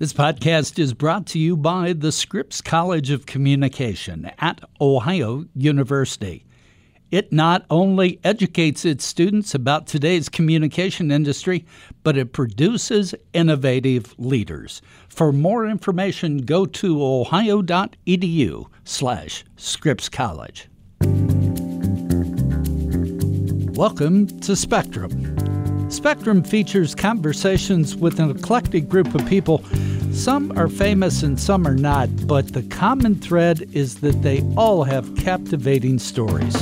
This podcast is brought to you by the Scripps College of Communication at Ohio University. It not only educates its students about today's communication industry, but it produces innovative leaders. For more information, go to ohio.edu slash Scripps College. Welcome to Spectrum. Spectrum features conversations with an eclectic group of people some are famous and some are not, but the common thread is that they all have captivating stories.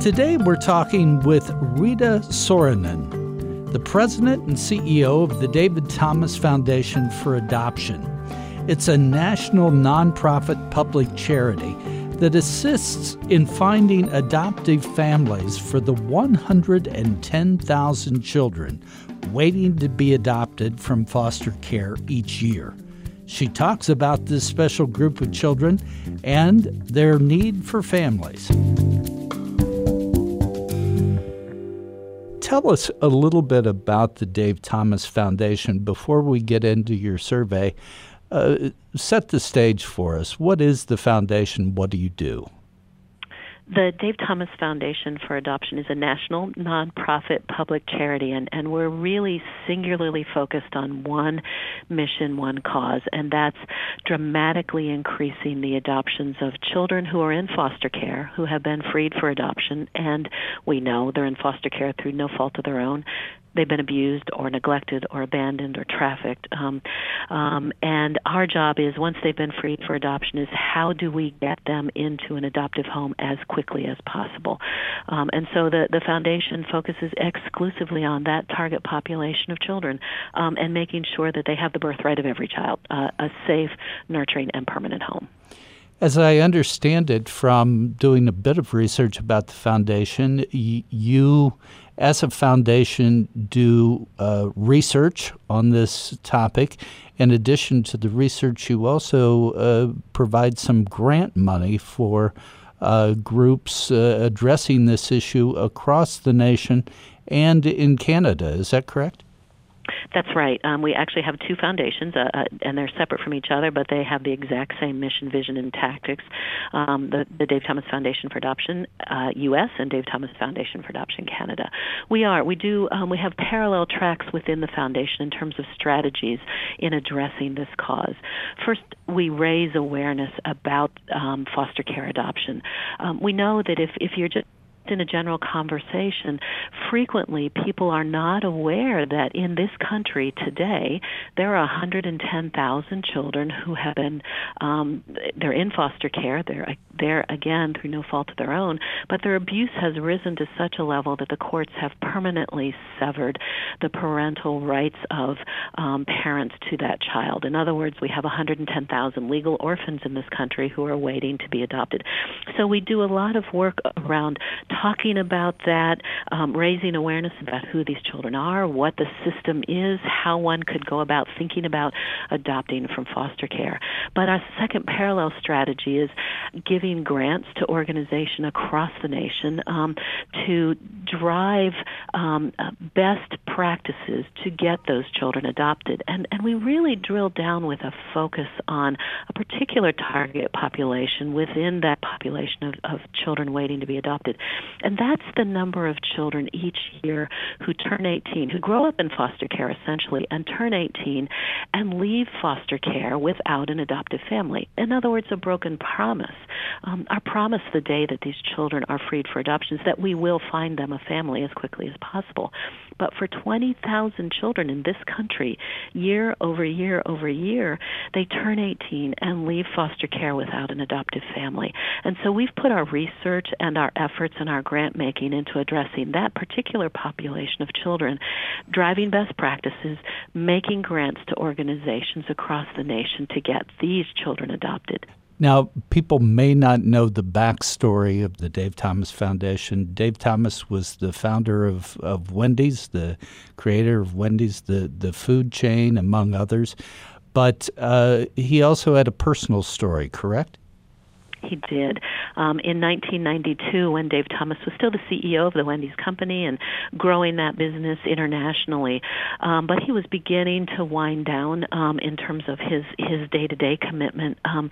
Today we're talking with Rita Soronen, the president and CEO of the David Thomas Foundation for Adoption. It's a national nonprofit public charity that assists in finding adoptive families for the 110,000 children waiting to be adopted from foster care each year. She talks about this special group of children and their need for families. Tell us a little bit about the Dave Thomas Foundation before we get into your survey. Uh, set the stage for us. What is the foundation? What do you do? The Dave Thomas Foundation for Adoption is a national nonprofit public charity, and, and we're really singularly focused on one mission, one cause, and that's dramatically increasing the adoptions of children who are in foster care, who have been freed for adoption, and we know they're in foster care through no fault of their own, they've been abused or neglected or abandoned or trafficked. Um, um, and our job is once they've been freed for adoption is how do we get them into an adoptive home as quickly as possible. Um, and so the the foundation focuses exclusively on that target population of children um, and making sure that they have the birthright of every child, uh, a safe, nurturing, and permanent home. As I understand it from doing a bit of research about the foundation, y- you as a foundation, do uh, research on this topic. In addition to the research, you also uh, provide some grant money for uh, groups uh, addressing this issue across the nation and in Canada. Is that correct? That's right. Um, we actually have two foundations, uh, uh, and they're separate from each other, but they have the exact same mission, vision, and tactics. Um, the, the Dave Thomas Foundation for Adoption uh, U.S. and Dave Thomas Foundation for Adoption Canada. We are. We do. Um, we have parallel tracks within the foundation in terms of strategies in addressing this cause. First, we raise awareness about um, foster care adoption. Um, we know that if if you're just in a general conversation, frequently people are not aware that in this country today there are 110,000 children who have been um, they're in foster care. They're there again through no fault of their own, but their abuse has risen to such a level that the courts have permanently severed the parental rights of um, parents to that child. In other words, we have 110,000 legal orphans in this country who are waiting to be adopted. So we do a lot of work around talking about that, um, raising awareness about who these children are, what the system is, how one could go about thinking about adopting from foster care. But our second parallel strategy is giving grants to organizations across the nation um, to drive um, uh, best practices to get those children adopted. And, and we really drill down with a focus on a particular target population within that population of, of children waiting to be adopted. And that's the number of children each year who turn 18, who grow up in foster care essentially, and turn 18 and leave foster care without an adoptive family. In other words, a broken promise. Um, our promise the day that these children are freed for adoption is that we will find them a family as quickly as possible. But for 20,000 children in this country, year over year over year, they turn 18 and leave foster care without an adoptive family. And so we've put our research and our efforts and our grant making into addressing that particular population of children, driving best practices, making grants to organizations across the nation to get these children adopted. Now, people may not know the backstory of the Dave Thomas Foundation. Dave Thomas was the founder of, of Wendy's, the creator of Wendy's, the, the food chain, among others. But uh, he also had a personal story, correct? He did. Um, in 1992, when Dave Thomas was still the CEO of the Wendy's Company and growing that business internationally, um, but he was beginning to wind down um, in terms of his his day-to-day commitment. Um,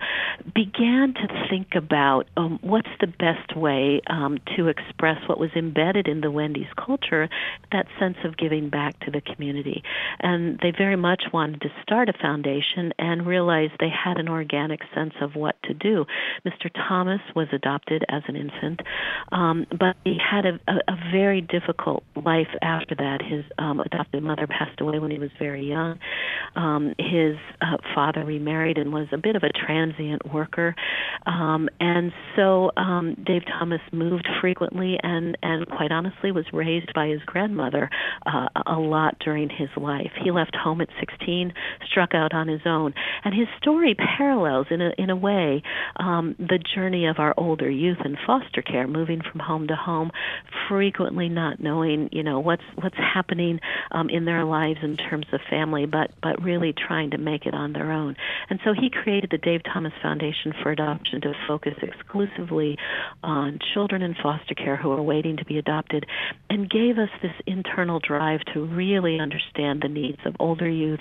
began to think about um, what's the best way um, to express what was embedded in the Wendy's culture, that sense of giving back to the community, and they very much wanted to start a foundation and realized they had an organic sense of what to do. Mr. Thomas was adopted as an infant, um, but he had a, a, a very difficult life after that. His um, adopted mother passed away when he was very young. Um, his uh, father remarried and was a bit of a transient worker, um, and so um, Dave Thomas moved frequently and and quite honestly was raised by his grandmother uh, a lot during his life. He left home at 16, struck out on his own, and his story parallels in a in a way um, the journey of our older youth in foster care, moving from home to home, frequently not knowing you know what's what's happening um, in their lives in terms of family, but but really trying to make it on their own. And so he created the Dave Thomas Foundation for Adoption to focus exclusively on children in foster care who are waiting to be adopted, and gave us this internal drive to really understand the needs of older youth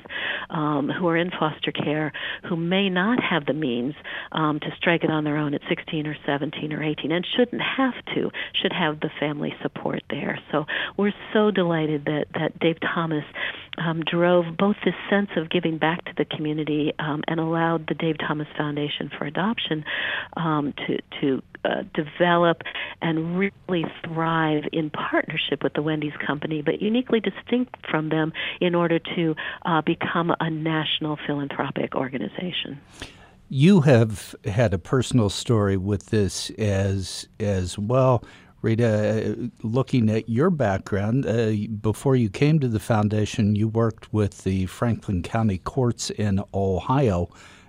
um, who are in foster care who may not have the means um, to strike it on their own at 16 or 17 or 18 and shouldn't have to, should have the family support there. So we're so delighted that, that Dave Thomas um, drove both this sense of giving back to the community um, and allowed the Dave Thomas Foundation for Adoption um, to, to uh, develop and really thrive in partnership with the Wendy's Company, but uniquely distinct from them in order to uh, become a national philanthropic organization. You have had a personal story with this as as well. Rita, looking at your background, uh, before you came to the foundation, you worked with the Franklin County Courts in Ohio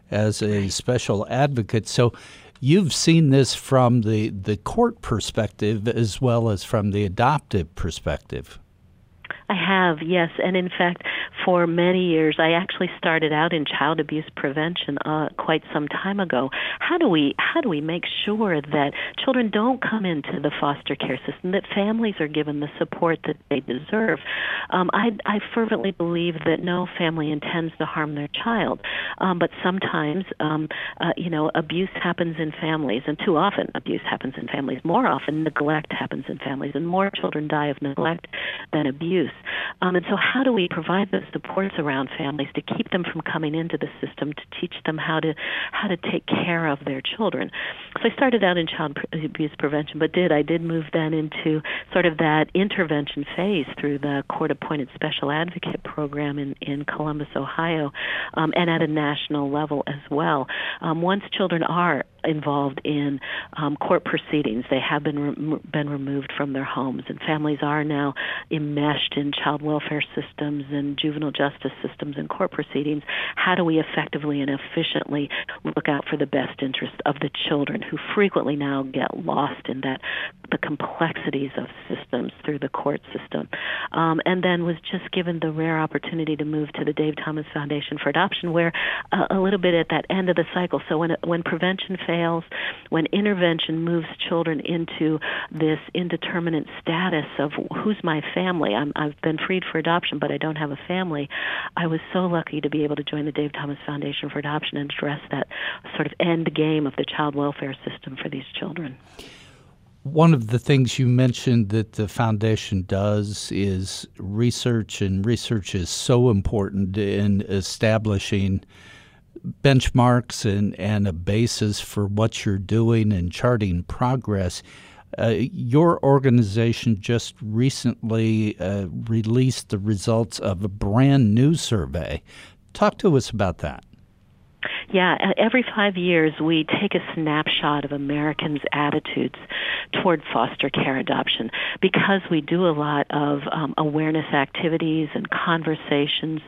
as a special advocate. So you've seen this from the, the court perspective as well as from the adoptive perspective. I have, yes. And in fact, for many years, I actually started out in child abuse prevention uh, quite some time ago. How do we how do we make sure that children don't come into the foster care system, that families are given the support that they deserve? Um, I, I fervently believe that no family intends to harm their child, um, but sometimes, um, uh, you know, abuse happens in families, and too often abuse happens in families. More often, neglect happens in families, and more children die of neglect than abuse. Um, and so, how do we provide those supports around families to keep them from coming into the system, to teach them how to how to take care of their children? So, I started out in child abuse prevention, but did I did move then into sort of that intervention phase through the court-appointed special advocate program in in Columbus, Ohio, um, and at a national level as well. Um, once children are involved in um, court proceedings. They have been re- been removed from their homes, and families are now enmeshed in child welfare systems and juvenile justice systems and court proceedings. How do we effectively and efficiently look out for the best interest of the children who frequently now get lost in that the complexities of systems through the court system, um, and then was just given the rare opportunity to move to the Dave Thomas Foundation for Adoption, where uh, a little bit at that end of the cycle. So when when prevention fails, when intervention moves children into this indeterminate status of who's my family, I'm, I've been freed for adoption, but I don't have a family. I was so lucky to be able to join the Dave Thomas Foundation for Adoption and address that sort of end game of the child welfare system for these children. One of the things you mentioned that the foundation does is research, and research is so important in establishing benchmarks and, and a basis for what you're doing and charting progress. Uh, your organization just recently uh, released the results of a brand new survey. Talk to us about that. Yeah, every five years we take a snapshot of Americans' attitudes toward foster care adoption because we do a lot of um, awareness activities and conversations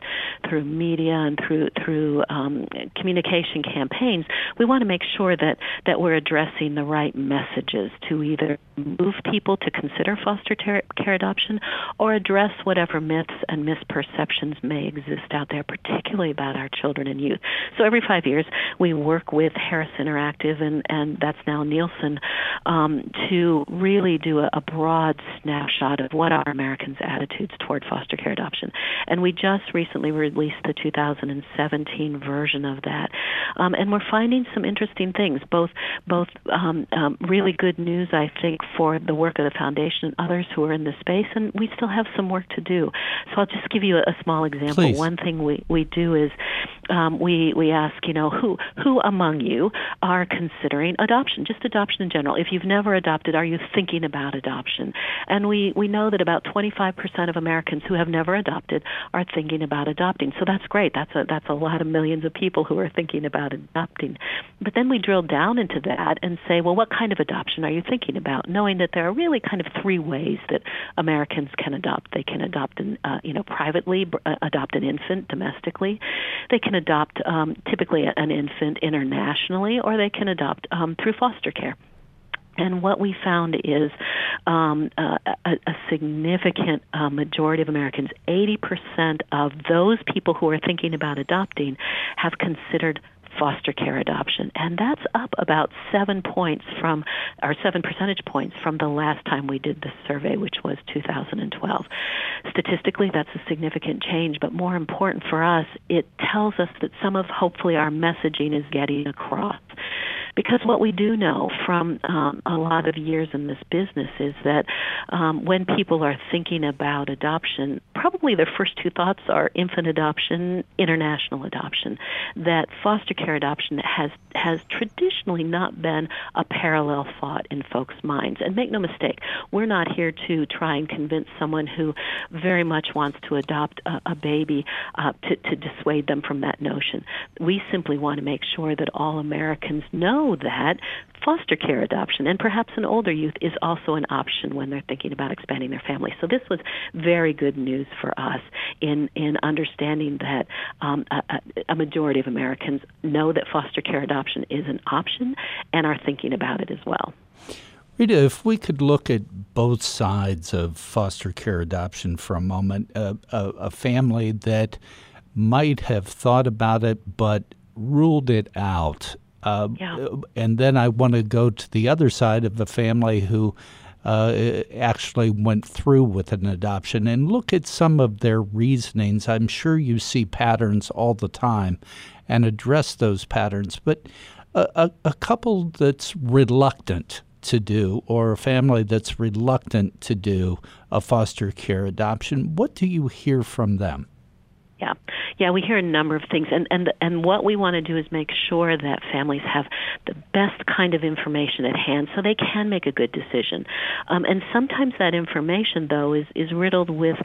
through media and through through um, communication campaigns. We want to make sure that that we're addressing the right messages to either move people to consider foster care adoption or address whatever myths and misperceptions may exist out there, particularly about our children and youth. So every five years, we work with Harris Interactive, and, and that's now Nielsen, um, to really do a, a broad snapshot of what are Americans' attitudes toward foster care adoption. And we just recently released the 2017 version of that, um, and we're finding some interesting things, both both um, um, really good news, I think, for the work of the foundation and others who are in the space, and we still have some work to do. So I'll just give you a, a small example. Please. One thing we, we do is um, we we ask, you know, who who among you are considering adoption, just adoption in general. If you've never adopted, are you thinking about adoption? And we we know that about 25% of Americans who have never adopted are thinking about adopting. So that's great. That's a that's a lot of millions of people who are thinking about adopting. But then we drill down into that and say, well, what kind of adoption are you thinking about? Knowing that there are really kind of three ways that Americans can adopt. They can adopt an uh, you know privately, uh, adopt an infant domestically. They can adopt um, typically an infant internationally, or they can adopt um, through foster care. And what we found is um, a, a, significant uh, majority of Americans, 80% of those people who are thinking about adopting, have considered foster care adoption. And that's up about seven points from, or seven percentage points from the last time we did the survey, which was 2012. Statistically, that's a significant change, but more important for us, it tells us that some of hopefully our messaging is getting across. Because what we do know from um, a lot of years in this business is that um, when people are thinking about adoption, probably their first two thoughts are infant adoption, international adoption. That foster care adoption has has traditionally not been a parallel thought in folks' minds. And make no mistake, we're not here to try and convince someone who very much wants to adopt a, a baby uh, to, to dissuade them from that notion. We simply want to make sure that all Americans know know that foster care adoption and perhaps an older youth is also an option when they're thinking about expanding their family. So this was very good news for us in in understanding that um, a, a majority of Americans know that foster care adoption is an option and are thinking about it as well. Rita, if we could look at both sides of foster care adoption for a moment, uh, a, a family that might have thought about it but ruled it out uh, yeah. And then I want to go to the other side of the family who uh, actually went through with an adoption and look at some of their reasonings. I'm sure you see patterns all the time and address those patterns. But a, a, a couple that's reluctant to do, or a family that's reluctant to do a foster care adoption, what do you hear from them? Yeah, yeah, we hear a number of things, and and and what we want to do is make sure that families have the best kind of information at hand, so they can make a good decision. Um, and sometimes that information, though, is is riddled with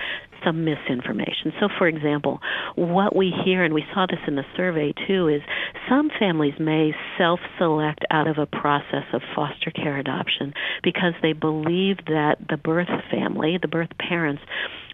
some misinformation. So, for example, what we hear, and we saw this in the survey too, is some families may self-select out of a process of foster care adoption because they believe that the birth family, the birth parents,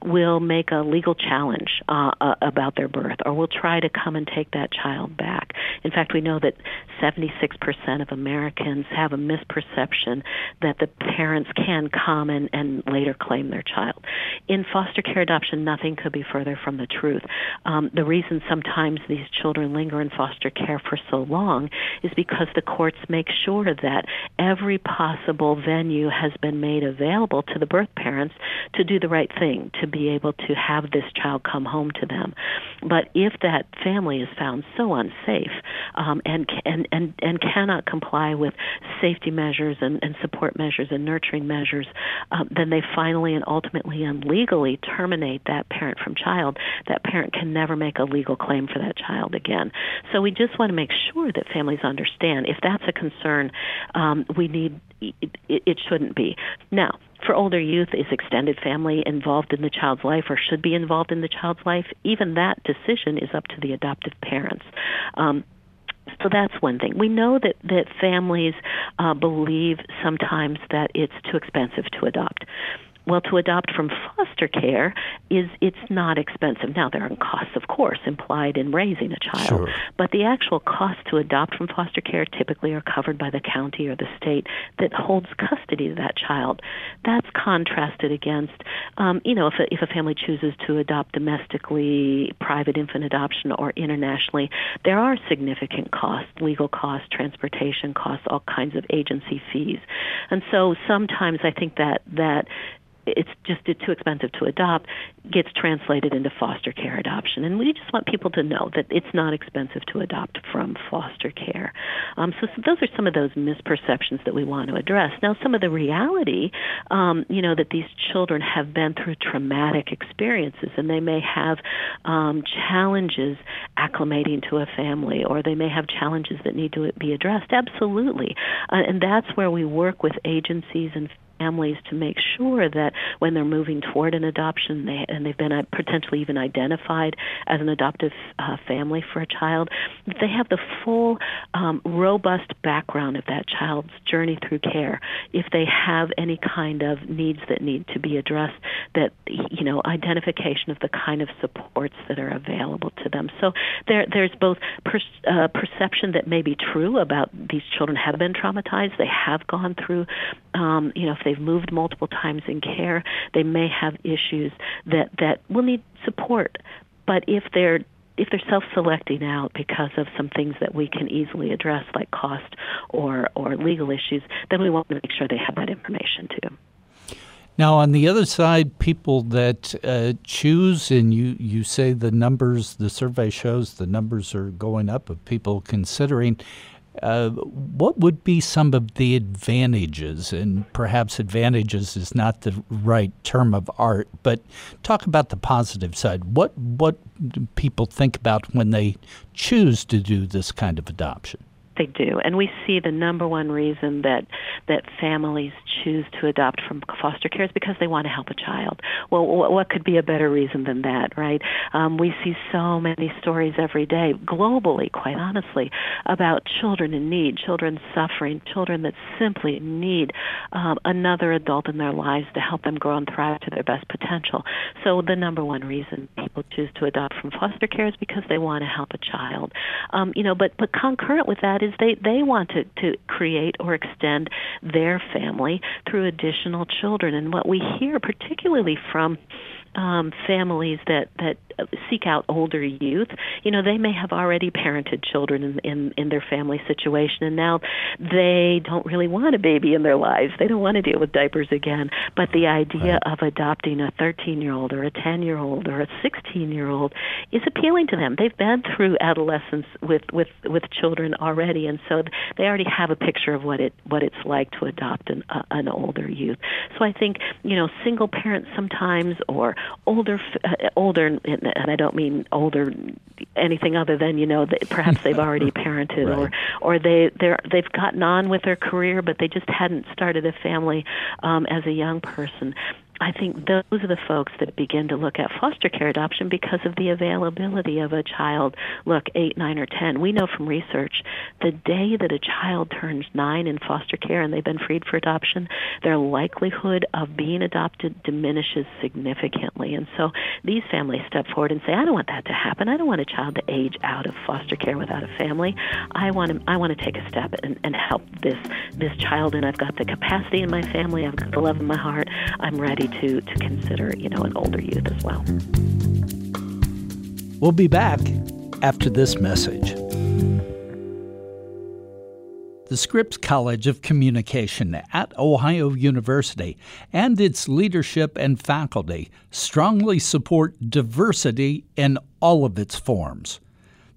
will make a legal challenge uh, uh, about their birth or will try to come and take that child back. In fact, we know that 76% of Americans have a misperception that the parents can come and, and later claim their child. In foster care adoption, nothing could be further from the truth. Um, the reason sometimes these children linger in foster care for so long is because the courts make sure that every possible venue has been made available to the birth parents to do the right thing, to be able to have this child come home to them. But if that family is found so unsafe um, and, and and and cannot comply with safety measures and, and support measures and nurturing measures, um, then they finally and ultimately and legally terminate that parent from child. That parent can never make a legal claim for that child again. So we just want to make sure that families understand if that's a concern, um, we need it, it shouldn't be. Now, for older youth, is extended family involved in the child's life or should be involved in the child's life? Even that decision is up to the adoptive parents. Um, so that's one thing. We know that that families uh, believe sometimes that it's too expensive to adopt. Well, to adopt from foster care is it's not expensive. Now there are costs, of course, implied in raising a child, sure. but the actual costs to adopt from foster care typically are covered by the county or the state that holds custody of that child. That's contrasted against, um, you know, if a, if a family chooses to adopt domestically, private infant adoption, or internationally, there are significant costs, legal costs, transportation costs, all kinds of agency fees, and so sometimes I think that that it's just too expensive to adopt gets translated into foster care adoption. And we just want people to know that it's not expensive to adopt from foster care. Um, so, so, those are some of those misperceptions that we want to address. Now, some of the reality, um, you know, that these children have been through traumatic experiences and they may have um, challenges acclimating to a family or they may have challenges that need to be addressed. Absolutely. Uh, and that's where we work with agencies and families to make sure that when they're moving toward an adoption they, and they've been uh, potentially even identified as an adoptive uh, family for a child, that they have the full, um, robust background of that child's journey through care. If they have any kind of needs that need to be addressed, that you know identification of the kind of supports that are available to them. So there, there's both per, uh, perception that may be true about these children have been traumatized, they have gone through, um, you know, if they they've moved multiple times in care, they may have issues that that will need support. But if they're if they're self-selecting out because of some things that we can easily address, like cost or or legal issues, then we want to make sure they have that information too. Now, on the other side, people that uh, choose, and you, you say the numbers, the survey shows the numbers are going up of people considering uh, what would be some of the advantages? And perhaps advantages is not the right term of art, but talk about the positive side. What what people think about when they choose to do this kind of adoption? They do, and we see the number one reason that that families choose to adopt from foster care is because they want to help a child. Well, what could be a better reason than that, right? Um, we see so many stories every day, globally, quite honestly, about children in need, children suffering, children that simply need um, another adult in their lives to help them grow and thrive to their best potential. So the number one reason people choose to adopt from foster care is because they want to help a child. Um, you know, but but concurrent with that is they they want to to create or extend their family through additional children. And what we hear, particularly from um, families that that seek out older youth, you know, they may have already parented children in, in in their family situation, and now they don't really want a baby in their lives. They don't want to deal with diapers again. But the idea right. of adopting a 13 year old or a 10 year old or a 16 year old is appealing to them. They've been through adolescence with with with children already, and so they already have a picture of what it what it's like to adopt an uh, an older youth. So I think you know, single parents sometimes or older uh, older and I don't mean older anything other than you know that perhaps they've already parented right. or or they they're they've gotten on with their career but they just hadn't started a family um, as a young person. I think those are the folks that begin to look at foster care adoption because of the availability of a child, look, 8, 9, or 10. We know from research the day that a child turns 9 in foster care and they've been freed for adoption, their likelihood of being adopted diminishes significantly. And so these families step forward and say, I don't want that to happen. I don't want a child to age out of foster care without a family. I want to, I want to take a step and, and help this, this child, and I've got the capacity in my family, I've got the love in my heart, I'm ready to, to consider, you know, an older youth as well. We'll be back after this message. The Scripps College of Communication at Ohio University and its leadership and faculty strongly support diversity in all of its forms.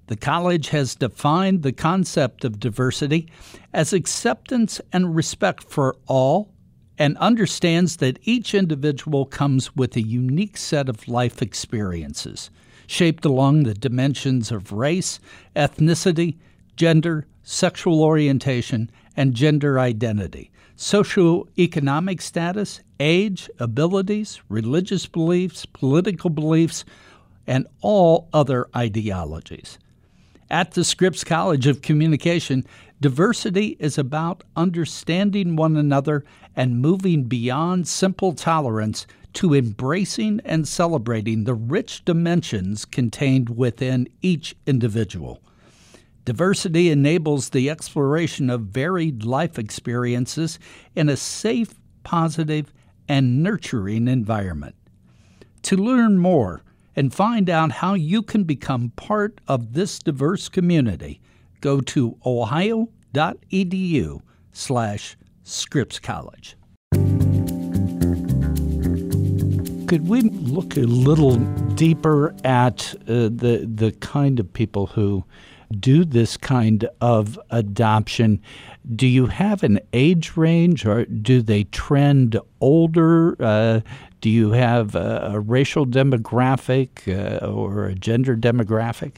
The college has defined the concept of diversity as acceptance and respect for all and understands that each individual comes with a unique set of life experiences, shaped along the dimensions of race, ethnicity, gender, sexual orientation, and gender identity, socioeconomic status, age, abilities, religious beliefs, political beliefs, and all other ideologies. At the Scripps College of Communication, diversity is about understanding one another and moving beyond simple tolerance to embracing and celebrating the rich dimensions contained within each individual. Diversity enables the exploration of varied life experiences in a safe, positive, and nurturing environment. To learn more and find out how you can become part of this diverse community, go to ohio.edu slash Scripps College. Could we look a little deeper at uh, the the kind of people who do this kind of adoption? Do you have an age range, or do they trend older? Uh, do you have a, a racial demographic uh, or a gender demographic?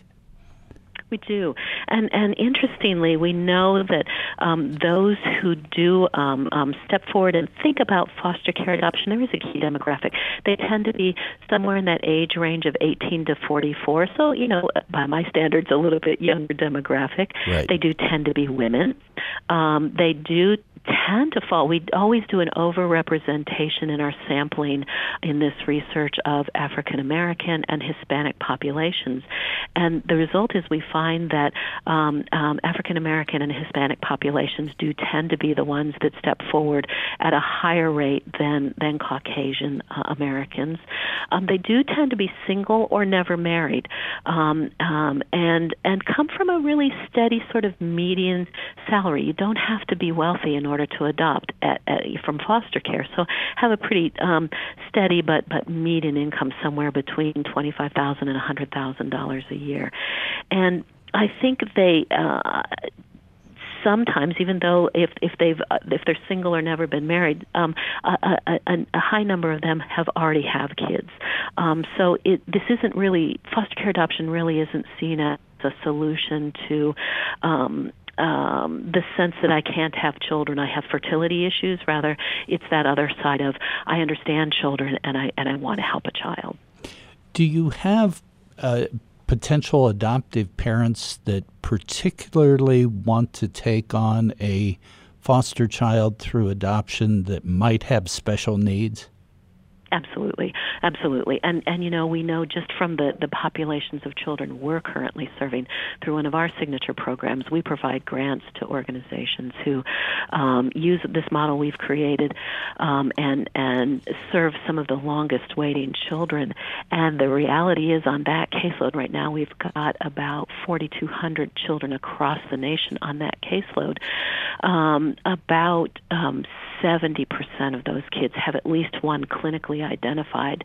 We do, and and interestingly, we know that um, those who do um, um, step forward and think about foster care adoption, there is a key demographic. They tend to be somewhere in that age range of 18 to 44. So you know, by my standards, a little bit younger demographic. Right. They do tend to be women. Um, they do tend to fall. We always do an overrepresentation in our sampling in this research of African American and Hispanic populations, and the result is we find that um, um, African American and Hispanic populations do tend to be the ones that step forward at a higher rate than than Caucasian uh, Americans. Um, they do tend to be single or never married, um, um, and and come from a really steady sort of median salary. You don't have to be wealthy in order to adopt at, at, from foster care. So have a pretty um, steady but but median income somewhere between twenty five thousand and a hundred thousand dollars a year, and I think they. Uh, sometimes, even though if if they've uh, if they're single or never been married, um, a, a, a high number of them have already have kids. Um, so it this isn't really foster care adoption really isn't seen as a solution to um, um, the sense that I can't have children, I have fertility issues. Rather, it's that other side of I understand children and I and I want to help a child. Do you have uh, potential adoptive parents that particularly want to take on a foster child through adoption that might have special needs? Absolutely, absolutely, and and you know we know just from the the populations of children we're currently serving through one of our signature programs, we provide grants to organizations who um, use this model we've created um, and and serve some of the longest waiting children. And the reality is, on that caseload right now, we've got about 4,200 children across the nation on that caseload. Um, about um, 70% of those kids have at least one clinically identified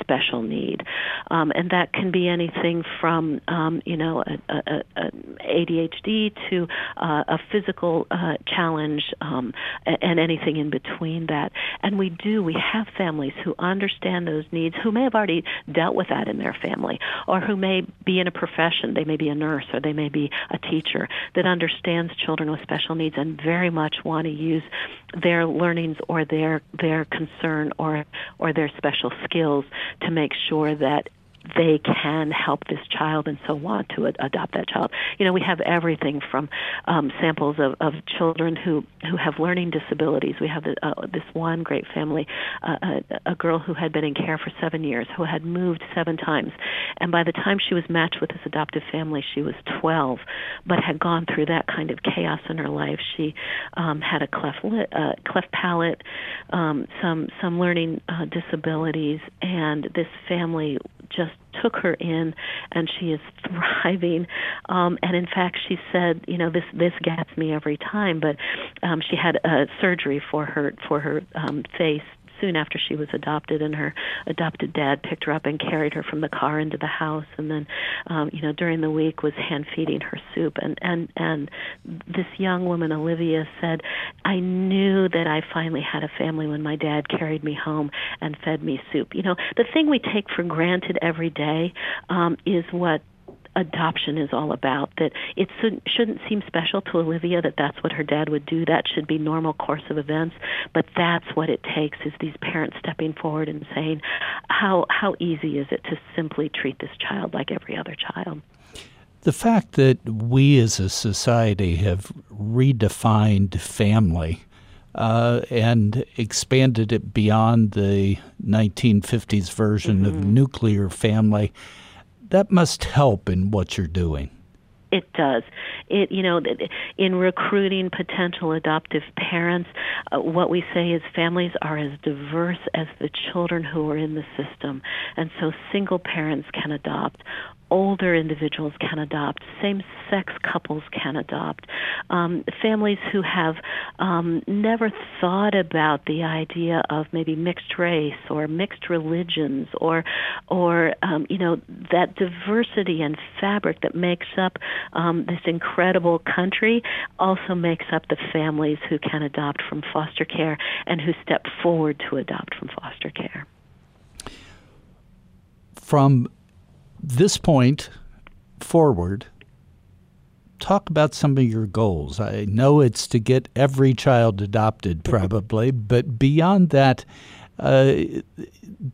special need, um, and that can be anything from um, you know a, a, a ADHD to uh, a physical uh, challenge um, and anything in between that. And we do we have families who understand those needs, who may have already dealt with that in their family, or who may be in a profession, they may be a nurse or they may be a teacher that understands children with special needs and very much want to use their learnings or their their concern or or their special skills to make sure that they can help this child and so want to ad- adopt that child. You know, we have everything from um, samples of, of children who, who have learning disabilities. We have the, uh, this one great family, uh, a, a girl who had been in care for seven years, who had moved seven times. And by the time she was matched with this adoptive family, she was 12, but had gone through that kind of chaos in her life. She um, had a cleft, li- uh, cleft palate, um, some, some learning uh, disabilities, and this family just took her in and she is thriving. Um and in fact she said you know this this gets me every time but um she had a surgery for her for her um face soon after she was adopted, and her adopted dad picked her up and carried her from the car into the house, and then, um, you know, during the week was hand feeding her soup. And and and this young woman, Olivia, said, "I knew that I finally had a family when my dad carried me home and fed me soup." You know, the thing we take for granted every day um, is what adoption is all about. That it shouldn't seem special to Olivia that that's what her dad would do. That should be normal course of events. But that's what it takes is these parents stepping forward and saying, how how easy is it to simply treat this child like every other child? The fact that we as a society have redefined family uh, and expanded it beyond the 1950s version mm-hmm. of nuclear family, that must help in what you're doing. It does. It you know in recruiting potential adoptive parents, uh, what we say is families are as diverse as the children who are in the system, and so single parents can adopt older individuals can adopt, same sex couples can adopt, um, families who have um, never thought about the idea of maybe mixed race or mixed religions or, or um, you know, that diversity and fabric that makes up um, this incredible country also makes up the families who can adopt from foster care and who step forward to adopt from foster care. From this point forward, talk about some of your goals. I know it's to get every child adopted, probably, but beyond that, uh,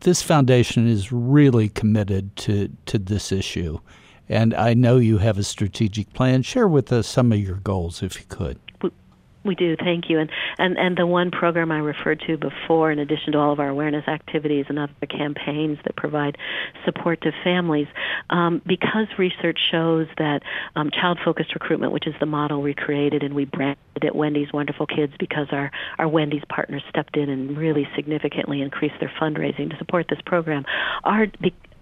this foundation is really committed to, to this issue. And I know you have a strategic plan. Share with us some of your goals, if you could. We do, thank you. And, and and the one program I referred to before, in addition to all of our awareness activities and other campaigns that provide support to families, um, because research shows that um, child-focused recruitment, which is the model we created and we branded it Wendy's Wonderful Kids, because our our Wendy's partners stepped in and really significantly increased their fundraising to support this program. Our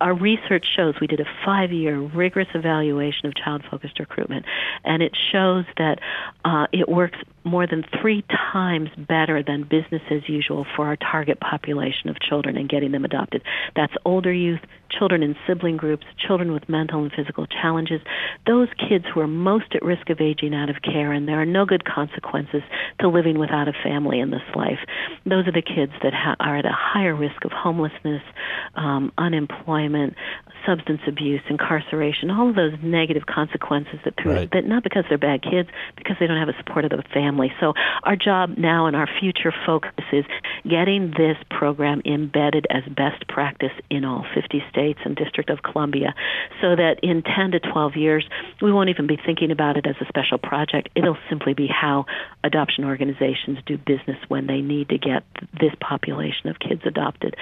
our research shows we did a five year rigorous evaluation of child focused recruitment, and it shows that uh, it works more than three times better than business as usual for our target population of children and getting them adopted. That's older youth, children in sibling groups, children with mental and physical challenges, those kids who are most at risk of aging out of care, and there are no good consequences to living without a family in this life. Those are the kids that ha- are at a higher risk of homelessness, um, unemployment, substance abuse, incarceration, all of those negative consequences that through right. that not because they're bad kids, because they don't have a support of the family. So our job now and our future focus is getting this program embedded as best practice in all 50 states and District of Columbia, so that in 10 to 12 years we won't even be thinking about it as a special project. It'll simply be how adoption organizations do business when they need to get this population of kids adopted.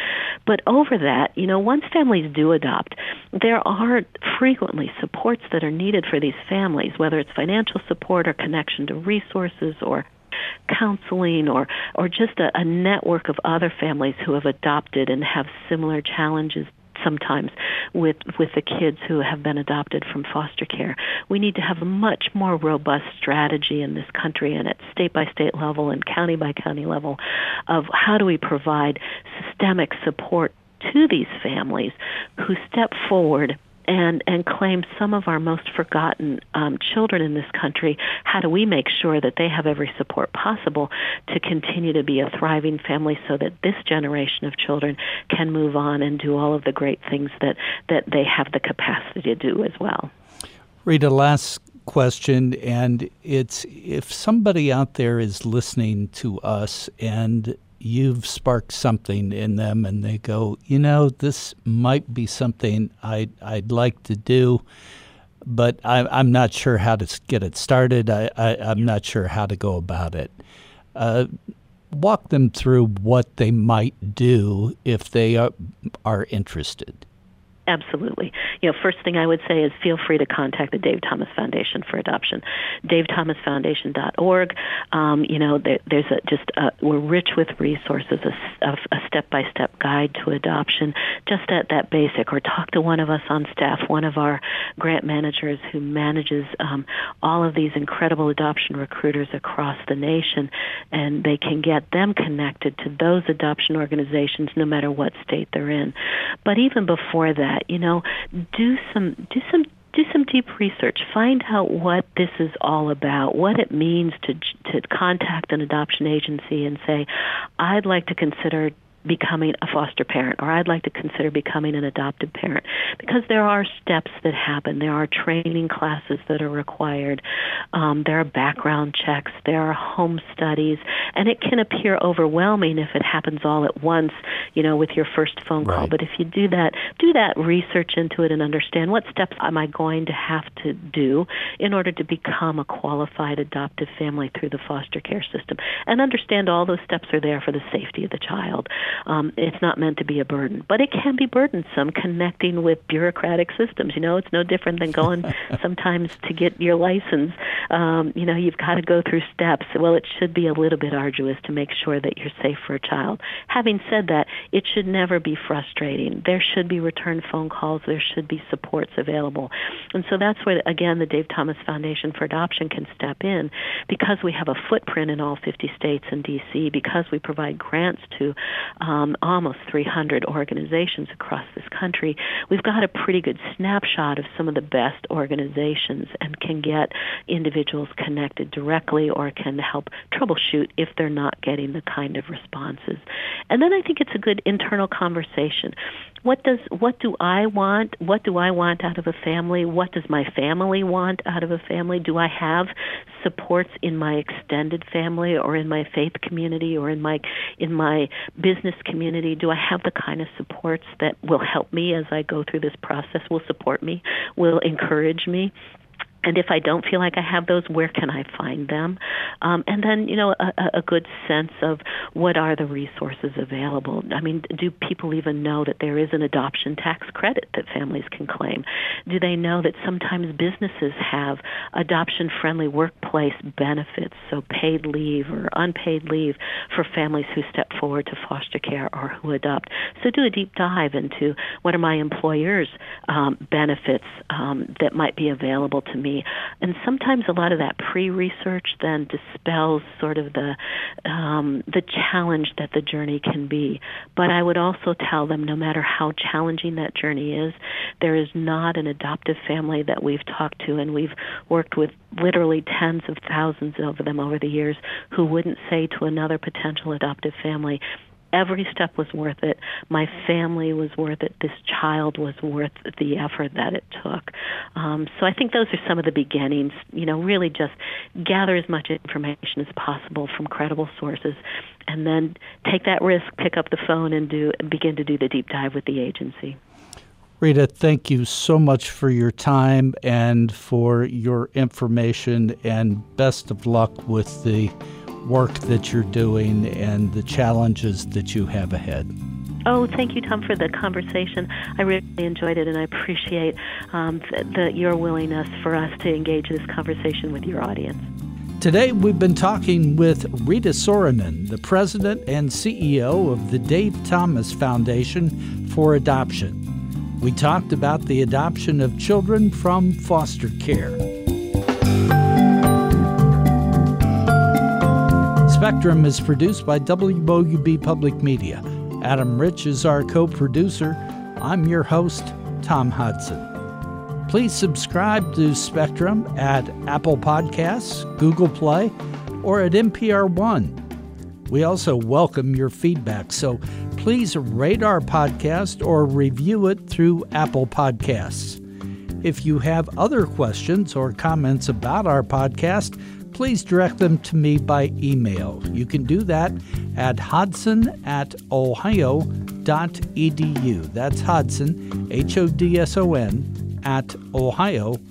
But over that, you know, once families do adopt, there are frequently supports that are needed for these families, whether it's financial support or connection to resources or counseling or or just a, a network of other families who have adopted and have similar challenges sometimes with with the kids who have been adopted from foster care. We need to have a much more robust strategy in this country and at state by state level and county by county level of how do we provide systemic support to these families who step forward and and claim some of our most forgotten um, children in this country. How do we make sure that they have every support possible to continue to be a thriving family, so that this generation of children can move on and do all of the great things that that they have the capacity to do as well. Rita, last question, and it's if somebody out there is listening to us and you've sparked something in them and they go, you know, this might be something I'd, I'd like to do, but I, I'm not sure how to get it started. I, I, am not sure how to go about it. Uh, walk them through what they might do if they are, are interested. Absolutely. You know, first thing I would say is feel free to contact the Dave Thomas Foundation for Adoption, davethomasfoundation.org. Um, you know, there, there's a, just a, we're rich with resources, a, a step-by-step guide to adoption, just at that basic. Or talk to one of us on staff, one of our grant managers who manages um, all of these incredible adoption recruiters across the nation, and they can get them connected to those adoption organizations, no matter what state they're in. But even before that that. You know, do some do some do some deep research. Find out what this is all about, what it means to to contact an adoption agency and say, "I'd like to consider becoming a foster parent or I'd like to consider becoming an adoptive parent because there are steps that happen. There are training classes that are required. Um, there are background checks. There are home studies. And it can appear overwhelming if it happens all at once, you know, with your first phone call. Right. But if you do that, do that research into it and understand what steps am I going to have to do in order to become a qualified adoptive family through the foster care system. And understand all those steps are there for the safety of the child. Um, it's not meant to be a burden, but it can be burdensome connecting with bureaucratic systems. You know, it's no different than going sometimes to get your license. Um, you know, you've got to go through steps. Well, it should be a little bit arduous to make sure that you're safe for a child. Having said that, it should never be frustrating. There should be return phone calls. There should be supports available. And so that's where, again, the Dave Thomas Foundation for Adoption can step in because we have a footprint in all 50 states and D.C., because we provide grants to um, almost 300 organizations across this country, we've got a pretty good snapshot of some of the best organizations and can get individuals connected directly or can help troubleshoot if they're not getting the kind of responses. And then I think it's a good internal conversation. What does what do I want? What do I want out of a family? What does my family want out of a family? Do I have supports in my extended family or in my faith community or in my in my business community? Do I have the kind of supports that will help me as I go through this process, will support me, will encourage me? And if I don't feel like I have those, where can I find them? Um, and then, you know, a, a good sense of what are the resources available. I mean, do people even know that there is an adoption tax credit that families can claim? Do they know that sometimes businesses have adoption friendly workplace benefits, so paid leave or unpaid leave for families who step forward to foster care or who adopt? So do a deep dive into what are my employers' um, benefits um, that might be available to me and sometimes a lot of that pre-research then dispels sort of the um, the challenge that the journey can be. But I would also tell them, no matter how challenging that journey is, there is not an adoptive family that we've talked to, and we've worked with literally tens of thousands of them over the years, who wouldn't say to another potential adoptive family, every step was worth it. My family was worth it. This child was worth the effort that it took. Um, so I think those are some of the beginnings. You know, really just gather as much information as possible from credible sources, and then take that risk, pick up the phone, and do begin to do the deep dive with the agency. Rita, thank you so much for your time and for your information, and best of luck with the work that you're doing and the challenges that you have ahead. Oh, thank you, Tom, for the conversation. I really enjoyed it, and I appreciate um, the, the, your willingness for us to engage this conversation with your audience. Today, we've been talking with Rita Soronen, the president and CEO of the Dave Thomas Foundation for Adoption. We talked about the adoption of children from foster care. Spectrum is produced by WOUB Public Media. Adam Rich is our co producer. I'm your host, Tom Hodson. Please subscribe to Spectrum at Apple Podcasts, Google Play, or at NPR One. We also welcome your feedback, so please rate our podcast or review it through Apple Podcasts. If you have other questions or comments about our podcast, please direct them to me by email. You can do that at hodson at ohio.edu. That's Hodson, H O D S O N, at ohio.edu.